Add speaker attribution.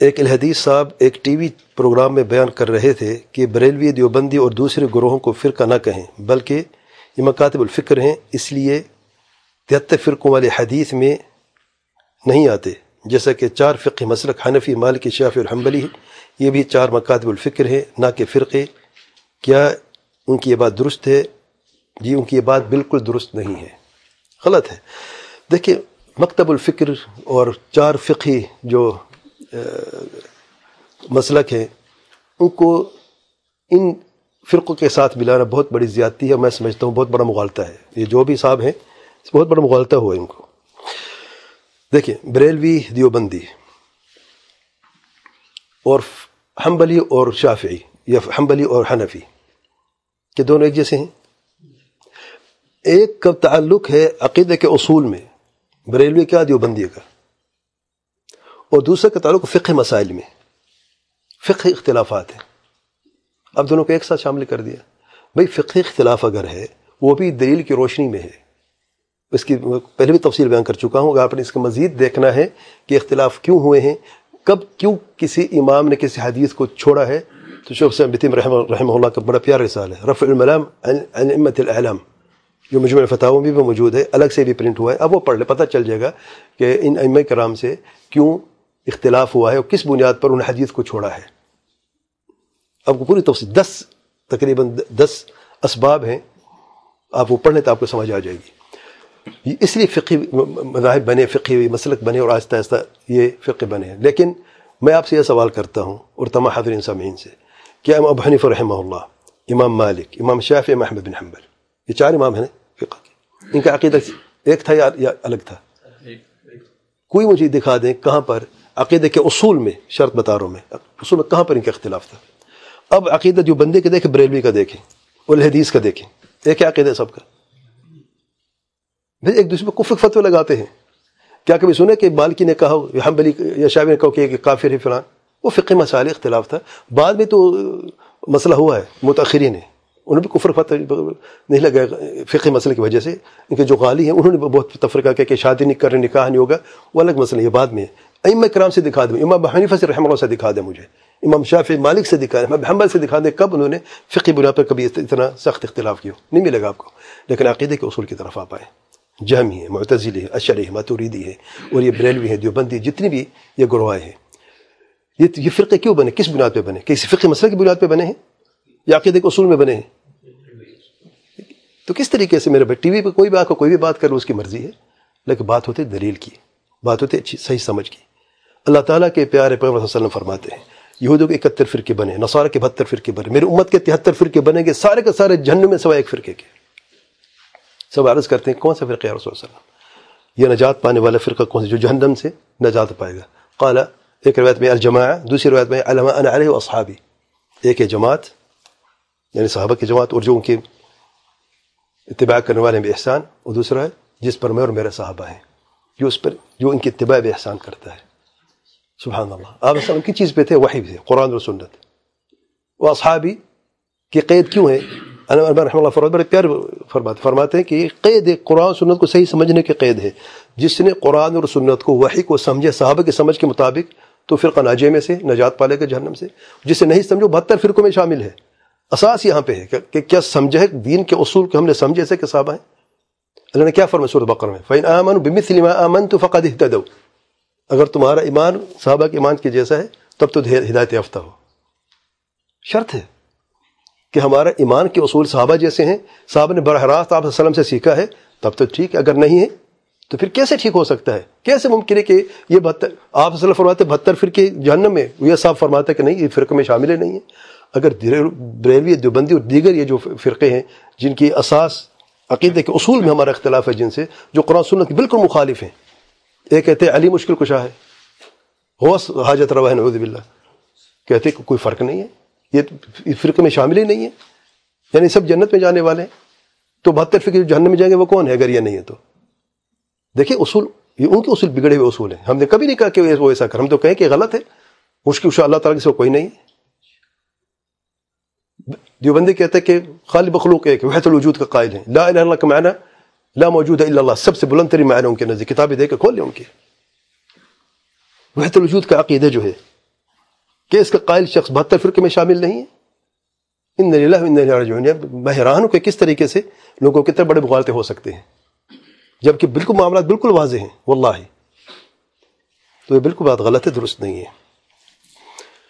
Speaker 1: ایک الحدیث صاحب ایک ٹی وی پروگرام میں بیان کر رہے تھے کہ بریلوی دیوبندی اور دوسرے گروہوں کو فرقہ نہ کہیں، بلکہ یہ مکاتب الفکر ہیں، اس لیے تہتر فرقوں والے حدیث میں نہیں آتے۔ جیسا کہ چار فقہ مسلک، حنفی، مالکی شافی اور حنبلی، یہ بھی چار مکاتب الفکر ہیں، نہ کہ فرقے۔ کیا ان کی یہ بات درست ہے؟ جی ان کی یہ بات بالکل درست نہیں ہے۔ غلط ہے۔ دیکھیں مکتب الفکر اور چار فقی جو مسلک ہیں، ان کو ان فرقوں کے ساتھ ملانا بہت بڑی زیادتی ہے، میں سمجھتا ہوں بہت بڑا مغالطہ ہے۔ یہ جو بھی صاحب ہیں، بہت بڑا مغالطہ ہوا ان کو۔ دیکھیں، بریلوی دیوبندی، اور حنبلی اور شافعی، یا حنبلی اور حنفی، کہ دونوں ایک جیسے ہیں۔ ایک کا تعلق ہے عقیدے کے اصول میں، بریلوی کا، دیوبندی کا۔ اور دوسرا کا تعلق فقہ مسائل میں فقہ اختلافات ہیں۔ اب دونوں کو ایک ساتھ شامل کر دیا۔ بھائی، فقہ اختلاف اگر ہے، وہ بھی دلیل کی روشنی میں ہے۔ اس کی پہلے بھی تفصیل بیان کر چکا ہوں۔ اگر آپ نے اس کا مزید دیکھنا ہے کہ اختلاف کیوں ہوئے ہیں، کب کیوں کسی امام نے کسی حدیث کو چھوڑا ہے، تو شوف سے بتیم رحمہ رحمہ اللہ کا بڑا پیارا رسال ہے۔ رفع الملام عن امت الاعلام جو مجموع فتاوں میں بھی موجود ہے، الگ سے بھی پرنٹ ہوا ہے۔ اب وہ پڑھ لے پتہ چل جائے گا کہ ان ام کرام سے کیوں اختلاف ہوا ہے اور کس بنیاد پر انہیں حدیث کو چھوڑا ہے؟ اب کو پوری تفصیل دس تقریباً دس اسباب ہیں۔ آپ وہ پڑھنے تو آپ کو سمجھ آ جائے گی۔ اس لیے فقی مذاہب بنے فقی مسلک بنے اور آہستہ آہستہ یہ فقہ بنے ہیں۔ لیکن میں آپ سے یہ سوال کرتا ہوں اور تمام حضرین سامعین سے کیا امام حنیف رحمہ اللہ امام مالک امام شافی احمد بن حنبل یہ چار امام ہیں فقہ کے۔ ان کا عقیدہ ایک تھا یا الگ تھا؟ کوئی مجھے دکھا دیں کہاں پر عقیدے کے اصول میں، شرط بتا رہا ہوں میں۔ اصول میں کہاں پر ان کا اختلاف تھا؟ اب عقیدہ جو بندے کے دیکھیں، بریلوی کا دیکھیں الحدیث کا دیکھیں ایک عقیدہ سب کا؟ بھائی ایک دوسرے میں کفر فتوے لگاتے ہیں۔ کیا کبھی سنے کہ بالکی نے کہا ہم بلی یا شاہ نے کہا کہ کافر ہے فلان؟ وہ فقہ مسائل اختلاف تھا۔ بعد میں تو مسئلہ ہوا ہے متاثرین نے انہوں نے بھی کفر فتح نہیں لگا فقہ مسئلے کی وجہ سے۔ ان کے جو غالی ہیں، انہوں نے بہت تفرقہ کیا کہ شادی نہیں کرنے، نکاح نہیں ہوگا، وہ الگ مسئلہ یہ بعد میں ام کرام سے دکھا دیں امام حنیفہ سے رحمہ اللہ سے دکھا دیں مجھے، امام شافی مالک سے دکھا دیں امام حنبل سے دکھا دیں کب انہوں نے فقی بنا پر کبھی اتنا سخت اختلاف کیا؟ نہیں ملے گا آپ کو۔ لیکن عقیدے کے اصول کی طرف آپ آئے۔ جہمی ہے، معتزلی ہے اشر ہے، ماتوریدی ہے، اور یہ بریلوی ہے، دیوبندی جتنی بھی یہ گروہ ہیں۔ یہ یہ فرقے کیوں بنے؟ کس بنیاد پہ بنے؟ کسی فقی مسئلے کی بنیاد پہ بنے ہیں؟ یا عقیدے کے اصول میں بنے ہیں؟ تو کس طریقے سے میرے بھائی، ٹی وی پہ کوئی بھی آ کوئی بھی بات کر لو اس کی مرضی ہے؟ لیکن بات ہوتی دلیل کی، بات ہوتی اچھی، صحیح سمجھ کی۔ اللہ تعالیٰ کے پیارے پیغمبر صلی اللہ علیہ وسلم فرماتے ہیں یہودوں کے اکہتر فرقے بنے نصارہ کے بہتر فرقے بنے، میری امت کے تہتر فرقے بنے گے، سارے کے سارے جہنم میں سوائے ایک فرقے کے۔ سب عرض کرتے ہیں، کون سا فرقہ رسول اللہ علیہ وسلم؟ یہ نجات پانے والا فرقہ کون سا جو جہنم سے نجات پائے گا؟ قال، ایک روایت میں الجماع دوسری روایت میں علما انا علیہ و اصحابی۔ ایک ہے جماعت یعنی صحابہ کی جماعت اور جو ان کے اتباع کرنے والے میں احسان، اور دوسرا ہے، جس پر میں اور میرے صحابہ ہیں، جو اس پر، جو ان کی اتباع بے احسان کرتا ہے۔ سبحان اللہ. آپ کی چیز پہ تھے وحی تھے قرآن و سنت. وہ اصحابی کی قید کیوں ہے رحمہ اللہ فرمات بڑے پیار فرماتے فرماتے ہیں کہ یہ قید ہے قرآن سنت کو صحیح سمجھنے کی قید ہے جس نے قرآن اور سنت کو وحی کو سمجھے، صحابہ کے سمجھ کے مطابق تو فرقہ ناجے میں سے، نجات پالے گا جہنم سے۔ جسے نہیں سمجھو، بہتر فرقوں میں شامل ہے۔ اساس یہاں پہ ہے کہ کیا سمجھے دین کے اصول کو ہم نے سمجھے سے کہ صحابہ ہیں۔ اللہ نے کیا فرمایا سورۃ بقرہ میں؟ فَإِنْ آمَنُوا بِمِثْلِ مَا آمَنْتُ فَقَدْ اهْتَدَوْا۔ اگر تمہارا ایمان صحابہ کے ایمان کے جیسا ہے، تب تو ہدایت یافتہ ہو۔ شرط ہے کہ ہمارا ایمان کے اصول صحابہ جیسے ہیں۔ صحابہ نے براہ راست آپ وسلم سے سیکھا ہے، تب تو ٹھیک ہے۔ اگر نہیں ہے، تو پھر کیسے ٹھیک ہو سکتا ہے؟ کیسے ممکن ہے کہ یہ بہتر آپ وسلم فرماتے بہتر فرقے جہنم میں؟ یہ صاحب فرماتے کہ نہیں، یہ فرقے میں شامل ہے نہیں ہے۔ اگر بریلوی دیوبندی اور دیگر یہ جو فرقے ہیں، جن کی اساس عقیدے کے اصول میں ہمارا اختلاف ہے جن سے، جو قرآن سنت بالکل مخالف ہیں۔ یہ کہتے ہیں علی مشکل کشا ہے۔ غوث حاجت روا ہے، نعوذ باللہ۔ کہتے کہ کوئی فرق نہیں ہے۔ یہ فرقے میں شامل ہی نہیں ہے۔ یعنی سب جنت میں جانے والے ہیں۔ تو بہتر فکر جہنم میں جائیں گے وہ کون ہے؟ اگر یہ نہیں ہے تو۔ دیکھیں اصول، یہ ان کے اصول بگڑے ہوئے اصول ہیں۔ ہم نے کبھی نہیں کہا کہ وہ ایسا کر ہم تو کہیں کہ غلط ہے۔ مشکل اشا اللہ تعالیٰ سے کوئی نہیں ہے۔ دیوبندی کہتے ہیں کہ خالی بخلوق ہے کہ وحت الوجود کا قائل ہے لا الہ الا اللہ کا معنی لا موجود ہے الا اللہ سب سے بلند ترین معنی ان کے نزدیک کتابیں دے کے کھول لیں ان کی. وحت الوجود کا عقیدہ جو ہے کہ اس کا قائل شخص بہتر فرقے میں شامل نہیں ہے. ان ان میں حیران ہوں کہ کس طریقے سے لوگوں کے کتنے بڑے مغالطے ہو سکتے ہیں. جبکہ بالکل معاملات بالکل واضح ہیں. واللہ. تو یہ بالکل بات غلط ہے، درست نہیں ہے.